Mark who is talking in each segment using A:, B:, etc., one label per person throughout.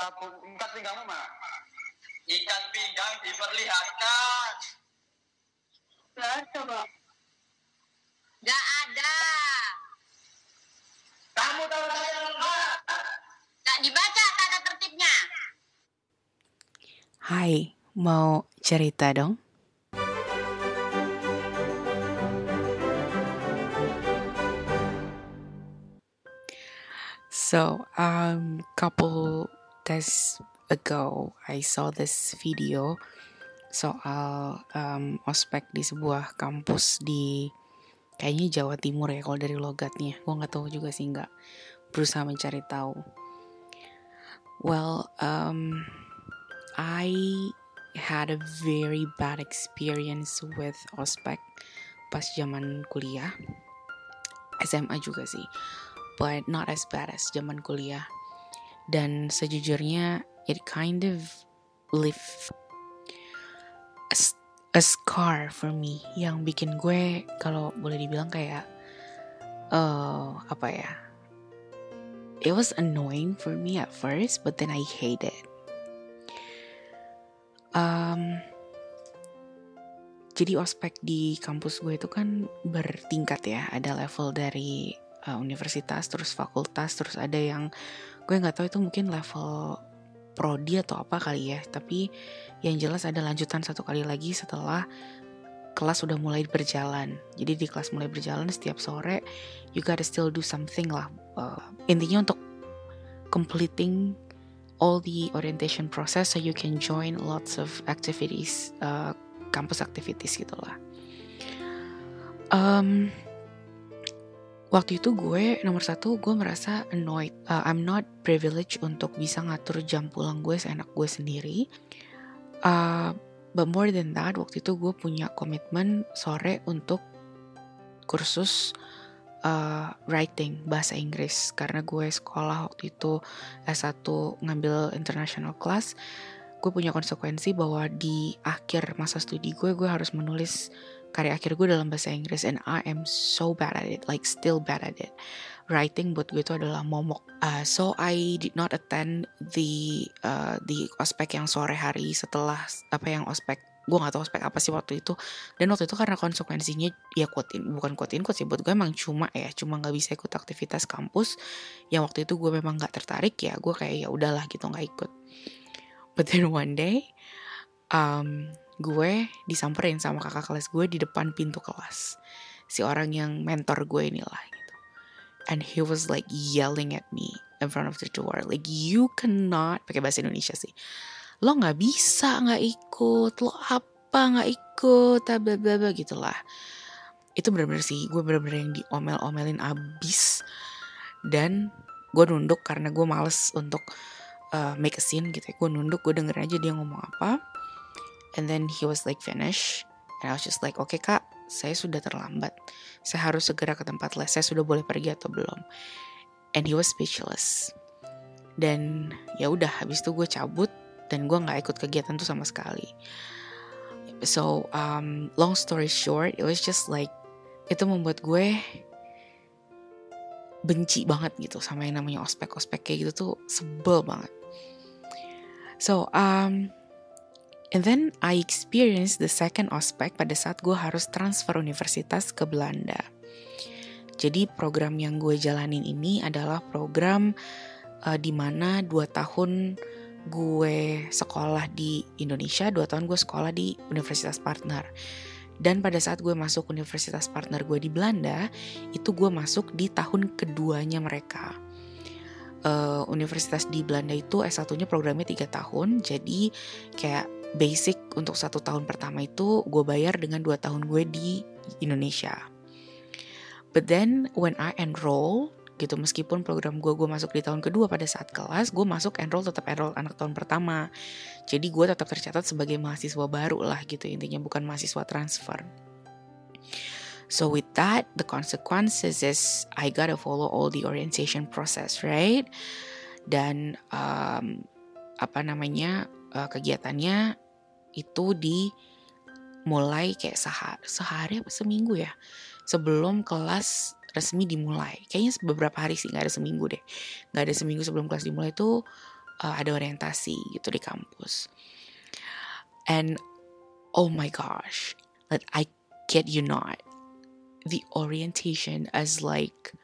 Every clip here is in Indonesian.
A: sabun ikat pinggangmu mah
B: Ikat pinggang diperlihatkan.
C: Lah, coba.
D: Gak ada.
B: Kamu tahu saya enggak?
D: Gak dibaca tata tertibnya.
E: Hai, mau cerita dong? So, um, couple days ago, I saw this video soal um, ospek di sebuah kampus di kayaknya Jawa Timur ya kalau dari logatnya. Gue nggak tahu juga sih nggak berusaha mencari tahu. Well, um, I had a very bad experience with ospek pas zaman kuliah. SMA juga sih, but not as bad as zaman kuliah. Dan sejujurnya, it kind of leave a, a scar for me yang bikin gue kalau boleh dibilang kayak eh apa ya? It was annoying for me at first, but then I hate it. Um, jadi ospek di kampus gue itu kan bertingkat ya. Ada level dari uh, universitas, terus fakultas, terus ada yang gue nggak tahu itu mungkin level prodi atau apa kali ya. Tapi yang jelas ada lanjutan satu kali lagi setelah kelas sudah mulai berjalan. Jadi di kelas mulai berjalan setiap sore, you gotta still do something lah. Uh, intinya untuk completing all the orientation process so you can join lots of activities, uh, campus activities gitu lah. Um, waktu itu gue nomor satu gue merasa annoyed. Uh, I'm not privileged untuk bisa ngatur jam pulang gue seenak gue sendiri. Uh, but more than that, waktu itu gue punya komitmen sore untuk kursus uh, writing bahasa Inggris karena gue sekolah waktu itu S1 ngambil international class gue punya konsekuensi bahwa di akhir masa studi gue gue harus menulis karya akhir gue dalam bahasa Inggris and I am so bad at it like still bad at it. Writing buat gue itu adalah momok. Uh, so I did not attend the uh, the ospek yang sore hari setelah apa yang ospek gue gak tahu ospek apa sih waktu itu. Dan waktu itu karena konsekuensinya ya quote in, bukan quote in quote sih buat gue emang cuma ya cuma nggak bisa ikut aktivitas kampus. Yang waktu itu gue memang nggak tertarik ya gue kayak ya udahlah gitu nggak ikut. But then one day um, gue disamperin sama kakak kelas gue di depan pintu kelas. Si orang yang mentor gue inilah gitu. And he was like yelling at me in front of the door. Like you cannot pakai bahasa Indonesia sih. Lo nggak bisa nggak ikut lo apa nggak ikut bla bla bla gitulah. Itu bener-bener sih gue bener-bener yang diomel-omelin abis. Dan gue nunduk karena gue males untuk uh, make a scene gitu ya. gue nunduk gue denger aja dia ngomong apa and then he was like finish. And I was just like oke kak saya sudah terlambat. Saya harus segera ke tempat les. Saya sudah boleh pergi atau belum? And he was speechless. Dan ya udah habis itu gue cabut dan gue nggak ikut kegiatan tuh sama sekali. So um, long story short it was just like itu membuat gue benci banget gitu sama yang namanya ospek ospek kayak gitu tuh sebel banget. So um and then I experienced the second ospek pada saat gue harus transfer universitas ke Belanda jadi program yang gue jalanin ini adalah program uh, di mana dua tahun gue sekolah di Indonesia, dua tahun gue sekolah di Universitas Partner. Dan pada saat gue masuk Universitas Partner gue di Belanda, itu gue masuk di tahun keduanya mereka. Uh, universitas di Belanda itu S1-nya programnya 3 tahun, jadi kayak basic untuk satu tahun pertama itu gue bayar dengan dua tahun gue di Indonesia. But then when I enroll gitu meskipun program gue gue masuk di tahun kedua pada saat kelas gue masuk enroll tetap enroll anak tahun pertama. Jadi gue tetap tercatat sebagai mahasiswa baru lah gitu intinya bukan mahasiswa transfer. So with that the consequences is I gotta follow all the orientation process right? Dan um, apa namanya uh, kegiatannya itu di mulai kayak sehari, sehari apa seminggu ya sebelum kelas resmi dimulai. Kayaknya beberapa hari sih nggak ada seminggu deh. Nggak ada seminggu sebelum kelas dimulai itu uh, ada orientasi gitu di kampus. And oh my gosh, like I kid you not, the orientation as like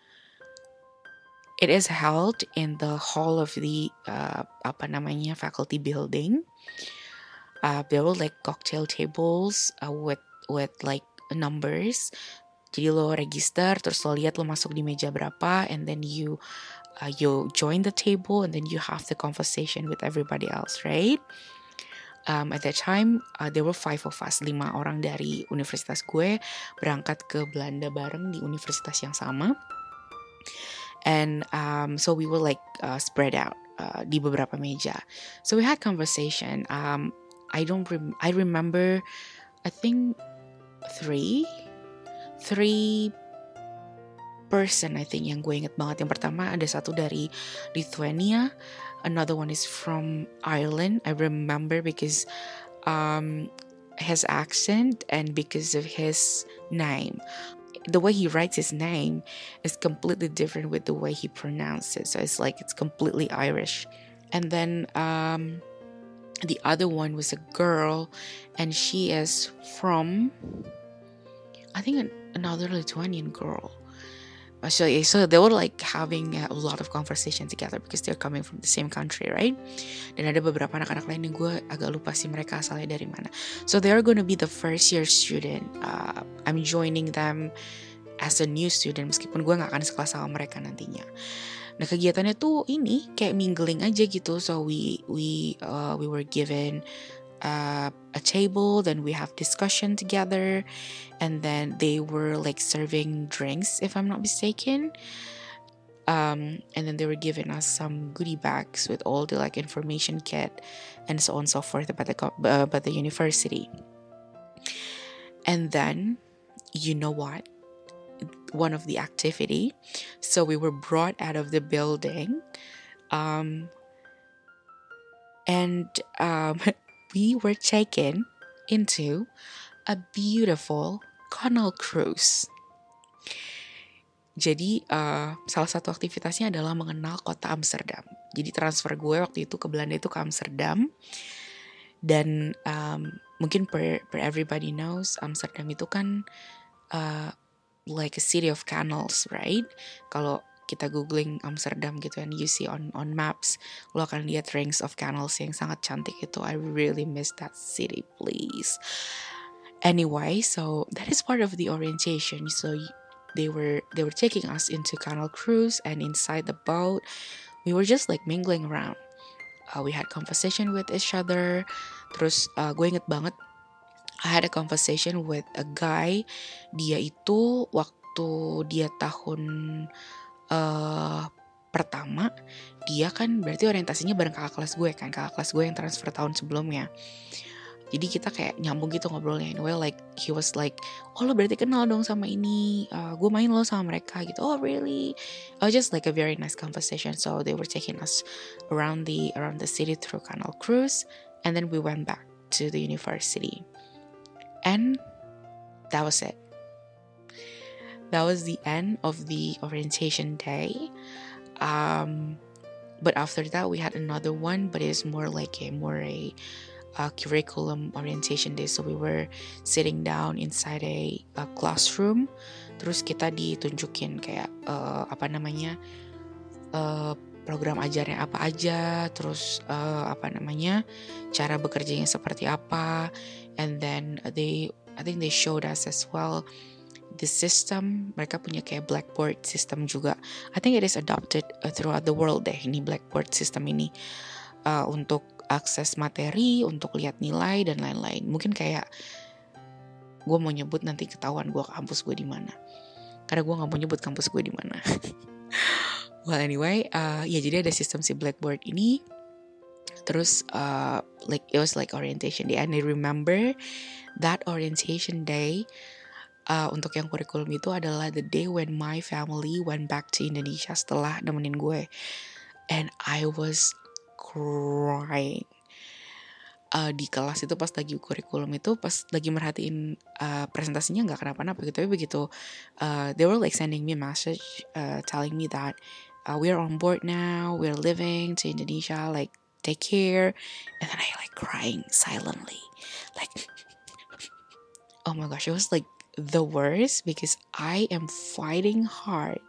E: it is held in the hall of the uh, apa namanya faculty building. Uh, there were like cocktail tables uh, with with like numbers. Jadi lo register, terus lo lihat lo masuk di meja berapa, and then you uh, you join the table, and then you have the conversation with everybody else, right? Um, at that time, uh, there were five of us, lima orang dari universitas gue berangkat ke Belanda bareng di universitas yang sama and um, so we were like uh, spread out uh, di beberapa meja. So we had conversation. Um, I don't rem- I remember, I think three, three person I think yang gue inget banget. Yang pertama ada satu dari Lithuania, another one is from Ireland. I remember because um, his accent and because of his name the way he writes his name is completely different with the way he pronounces it. So it's like it's completely Irish. And then um, the other one was a girl, and she is from, I think, another Lithuanian girl. So, so they were like having a lot of conversation together because they're coming from the same country, right? Dan ada beberapa anak-anak lain yang gue agak lupa sih mereka asalnya dari mana. So they are to be the first year student. Uh, I'm joining them as a new student meskipun gue nggak akan sekelas sama mereka nantinya. Nah kegiatannya tuh ini kayak mingling aja gitu. So we we uh, we were given uh, a table, then we have discussion together, and then they were like serving drinks, if I'm not mistaken. Um, and then they were giving us some goodie bags with all the like information kit and so on and so forth about the uh, about the university. And then, you know what? One of the activity, so we were brought out of the building, um, and um, we were taken into a beautiful canal cruise. Jadi uh, salah satu aktivitasnya adalah mengenal kota Amsterdam. Jadi transfer gue waktu itu ke Belanda itu ke Amsterdam. Dan um, mungkin per, per everybody knows Amsterdam itu kan uh, like a city of canals, right? Kalau kita googling Amsterdam gitu and you see on on maps, lo akan lihat rings of canals yang sangat cantik itu. I really miss that city, please. Anyway, so that is part of the orientation. So they were they were taking us into canal cruise and inside the boat we were just like mingling around uh, we had conversation with each other terus uh, gue inget banget I had a conversation with a guy dia itu waktu dia tahun uh, pertama dia kan berarti orientasinya bareng kakak kelas gue kan kakak kelas gue yang transfer tahun sebelumnya. Jadi kita kayak nyambung gitu ngobrolnya. Anyway like he was like oh lo berarti kenal dong sama ini. Uh, gue main lo sama mereka gitu. Oh really? Oh just like a very nice conversation. So they were taking us around the around the city through canal cruise and then we went back to the university. And that was it that was the end of the orientation day um but after that we had another one but it's more like a more a uh, curriculum orientation day. So we were sitting down inside a, a classroom. Terus kita ditunjukin kayak uh, apa namanya uh, program ajarnya apa aja. Terus uh, apa namanya cara bekerjanya seperti apa. And then they, I think they showed us as well the system. Mereka punya kayak blackboard system juga. I think it is adopted uh, throughout the world deh ini blackboard system ini uh, untuk akses materi untuk lihat nilai dan lain-lain. Mungkin kayak gue mau nyebut nanti ketahuan gue kampus gue di mana. Karena gue nggak mau nyebut kampus gue di mana. well anyway, uh, ya jadi ada sistem si Blackboard ini. Terus uh, like it was like orientation day and I remember that orientation day uh, untuk yang kurikulum itu adalah the day when my family went back to Indonesia setelah nemenin gue. And I was crying. Uh, di kelas itu pas lagi kurikulum itu pas lagi merhatiin uh, presentasinya nggak kenapa-napa gitu. Tapi begitu uh, they were like sending me a message uh, telling me that uh, we're on board now we're living to Indonesia like take care. And then I like crying silently. Like oh my gosh it was like the worst because I am fighting hard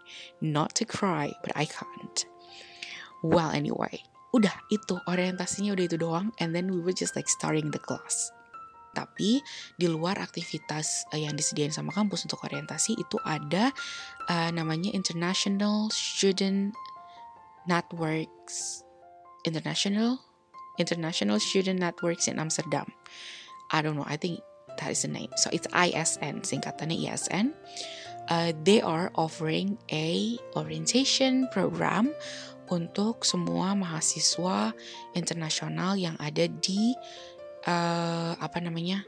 E: not to cry but I can't well anyway udah itu orientasinya udah itu doang and then we were just like starting the class tapi di luar aktivitas uh, yang disediain sama kampus untuk orientasi itu ada uh, namanya International Student Networks International International Student Networks in Amsterdam. I don't know. I think that is the name. So it's ISN, singkatannya ISN. Uh, they are offering a orientation program untuk semua mahasiswa internasional yang ada di uh, apa namanya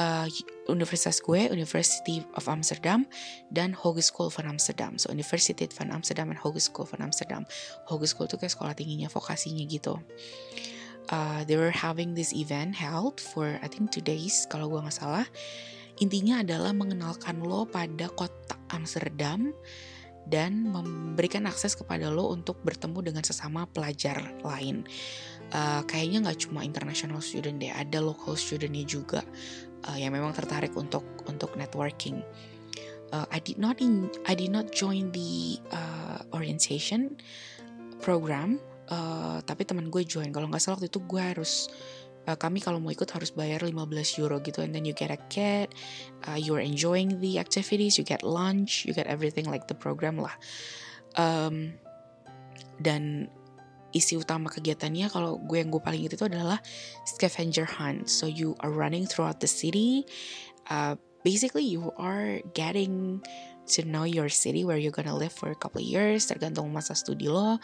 E: uh, universitas gue University of Amsterdam dan Hogeschool van Amsterdam so University van Amsterdam dan Hogeschool van Amsterdam Hogeschool itu kayak sekolah tingginya vokasinya gitu uh, they were having this event held for I think two days kalau gue nggak salah intinya adalah mengenalkan lo pada kota Amsterdam dan memberikan akses kepada lo untuk bertemu dengan sesama pelajar lain. Uh, kayaknya nggak cuma international student deh, ada local studentnya juga uh, yang memang tertarik untuk untuk networking. Uh, I did not in, I did not join the uh, orientation program, uh, tapi teman gue join. Kalau nggak salah waktu itu gue harus uh, kami kalau mau ikut harus bayar 15 euro gitu. And then you get a kit uh, you're enjoying the activities you get lunch you get everything like the program lah. Um, dan isi utama kegiatannya kalau gue yang gue paling itu adalah scavenger hunt. So you are running throughout the city. Uh, basically you are getting to know your city where you're gonna live for a couple of years. Tergantung masa studi lo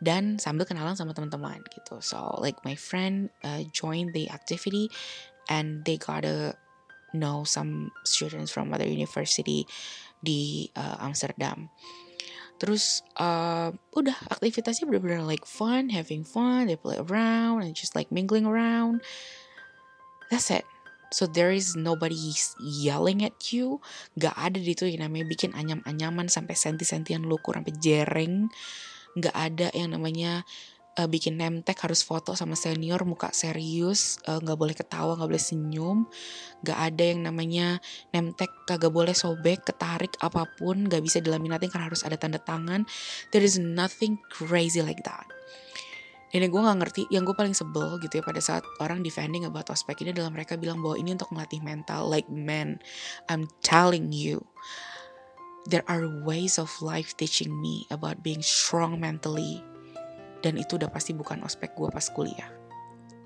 E: dan sambil kenalan sama teman-teman gitu. So like my friend uh, joined the activity and they gotta know some students from other university di uh, Amsterdam. Terus uh, udah aktivitasnya bener-bener like fun, having fun, they play around and just like mingling around. That's it. So there is nobody yelling at you. Gak ada di itu yang namanya bikin anyam-anyaman sampai senti-sentian lu kurang sampai jereng nggak ada yang namanya uh, bikin nemtek harus foto sama senior muka serius uh, nggak boleh ketawa nggak boleh senyum nggak ada yang namanya nemtek kagak boleh sobek ketarik apa pun nggak bisa dilaminatin karena harus ada tanda tangan. There is nothing crazy like that. Ini gue gak ngerti, yang gue paling sebel gitu ya pada saat orang defending about ospek ini adalah mereka bilang bahwa ini untuk melatih mental. Like man, I'm telling you, there are ways of life teaching me about being strong mentally. Dan itu udah pasti bukan ospek gue pas kuliah.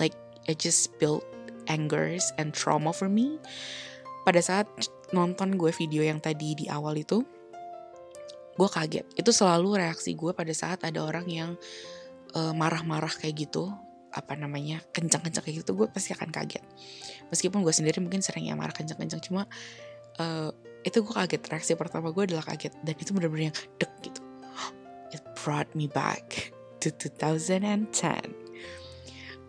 E: Like it just built angers and trauma for me. Pada saat nonton gue video yang tadi di awal itu gue kaget. Itu selalu reaksi gue pada saat ada orang yang marah marah-marah kayak gitu. Apa namanya? Kencang-kencang kayak gitu gue pasti akan kaget. Meskipun gue sendiri mungkin sering ya marah kencang-kencang cuma uh, itu gue kaget reaksi pertama gue adalah kaget. Dan itu bener-bener yang dek gitu. It brought me back to 2010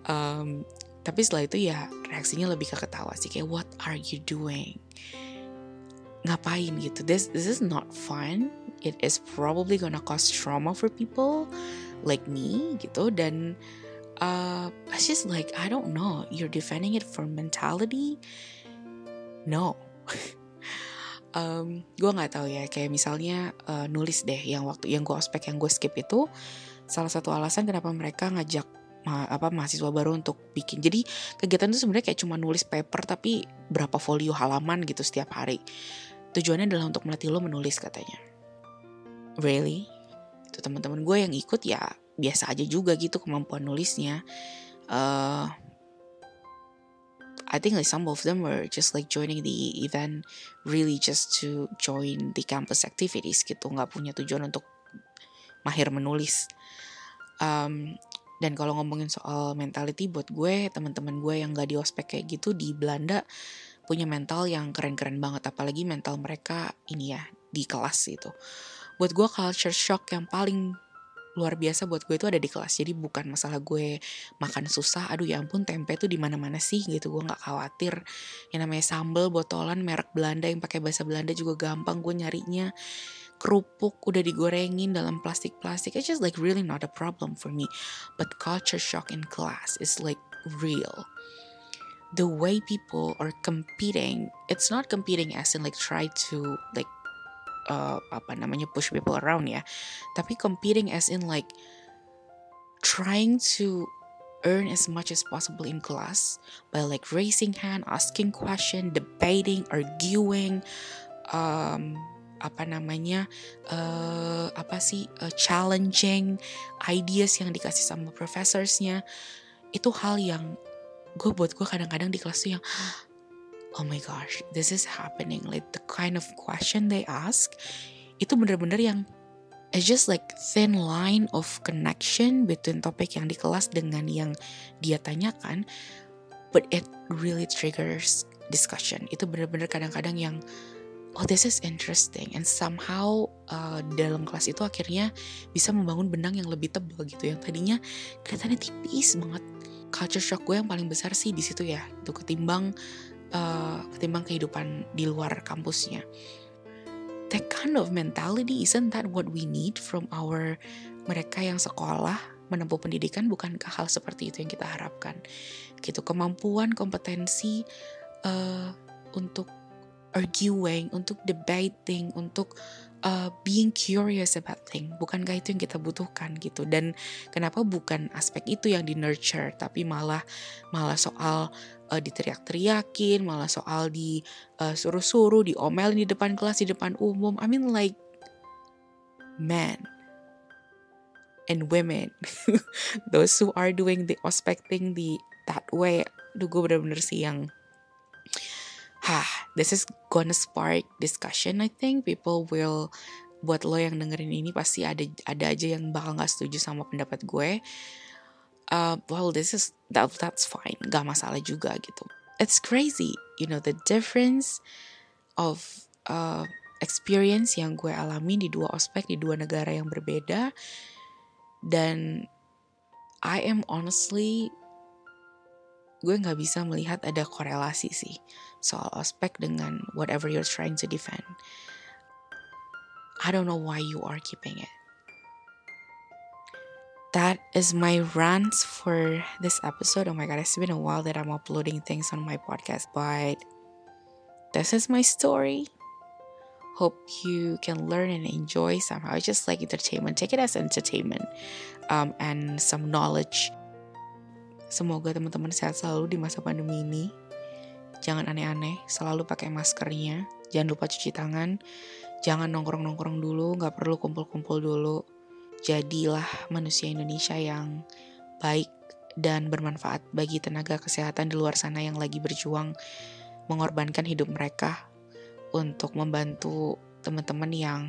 E: um, tapi setelah itu ya reaksinya lebih ke ketawa sih. Kayak what are you doing? Ngapain? gitu. This this is not fun. It is probably gonna cause trauma for people like me gitu. Dan uh, it's just like I don't know. You're defending it for mentality? No um, gue nggak tahu ya kayak misalnya uh, nulis deh yang waktu yang gue ospek yang gue skip itu salah satu alasan kenapa mereka ngajak ma apa mahasiswa baru untuk bikin. Jadi kegiatan itu sebenarnya kayak cuma nulis paper tapi berapa folio halaman gitu setiap hari. Tujuannya adalah untuk melatih lo menulis katanya. Really? Itu teman-teman gue yang ikut ya biasa aja juga gitu kemampuan nulisnya. Uh, I think like some of them were just like joining the event really just to join the campus activities gitu nggak punya tujuan untuk mahir menulis. Um, dan kalau ngomongin soal mentality buat gue teman-teman gue yang gak di ospek kayak gitu di Belanda punya mental yang keren-keren banget apalagi mental mereka ini ya di kelas itu. Buat gue culture shock yang paling luar biasa buat gue itu ada di kelas. Jadi bukan masalah gue makan susah aduh ya ampun tempe tuh di mana mana sih? Gitu. Gue nggak khawatir. Yang namanya sambel botolan merek Belanda yang pakai bahasa Belanda juga gampang gue nyarinya. Kerupuk udah digorengin dalam plastik-plastik. It's just like really not a problem for me. But culture shock in class is like real. The way people are competing it's not competing as in like try to like uh, apa namanya push people around ya. Tapi competing as in like trying to earn as much as possible in class by like raising hand, asking question, debating, arguing, um, apa namanya, uh, apa sih, uh, challenging ideas yang dikasih sama professorsnya, itu hal yang gue buat gue kadang-kadang di kelas tuh yang oh my gosh, this is happening. Like the kind of question they ask itu bener-bener yang it's just like thin line of connection between topik yang di kelas dengan yang dia tanyakan but it really triggers discussion. Itu benar-benar kadang-kadang yang oh this is interesting. And somehow uh, dalam kelas itu akhirnya bisa membangun benang yang lebih tebal gitu. Yang tadinya kelihatannya tipis banget. Culture shock gue yang paling besar sih di situ ya. Itu ketimbang uh, ketimbang kehidupan di luar kampusnya. That kind of mentality isn't that what we need from our mereka yang sekolah menempuh pendidikan bukankah hal seperti itu yang kita harapkan? Gitu kemampuan kompetensi uh, untuk arguing untuk debating untuk being curious about thing. Bukankah itu yang kita butuhkan gitu. Dan kenapa bukan aspek itu yang di nurture tapi malah malah soal uh, diteriak-teriakin, malah soal di uh, suruh-suruh, diomelin di depan kelas, di depan umum. I mean like men and women, those who are doing the ospecting the that way, duh gue bener-bener sih yang Hah, this is gonna spark discussion. I think. People will buat lo yang dengerin ini pasti ada ada aja yang bakal nggak setuju sama pendapat gue. Uh, well this is that that's fine. Gak masalah juga gitu. It's crazy you know the difference of uh, experience yang gue alami di dua ospek di dua negara yang berbeda. Dan I am honestly gue nggak bisa melihat ada korelasi sih soal ospek dengan whatever you're trying to defend. I don't know why you are keeping it. that is my rant for this episode. Oh my god, it's been a while that I'm uploading things on my podcast, but this is my story. Hope you can learn and enjoy somehow. It's just like entertainment. Take it as entertainment um, and some knowledge. Semoga teman-teman sehat selalu di masa pandemi ini. Jangan aneh-aneh, selalu pakai maskernya. Jangan lupa cuci tangan. Jangan nongkrong-nongkrong dulu, nggak perlu kumpul-kumpul dulu jadilah manusia Indonesia yang baik dan bermanfaat bagi tenaga kesehatan di luar sana yang lagi berjuang mengorbankan hidup mereka untuk membantu teman-teman yang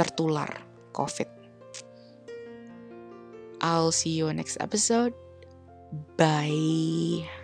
E: tertular COVID. I'll see you next episode. Bye.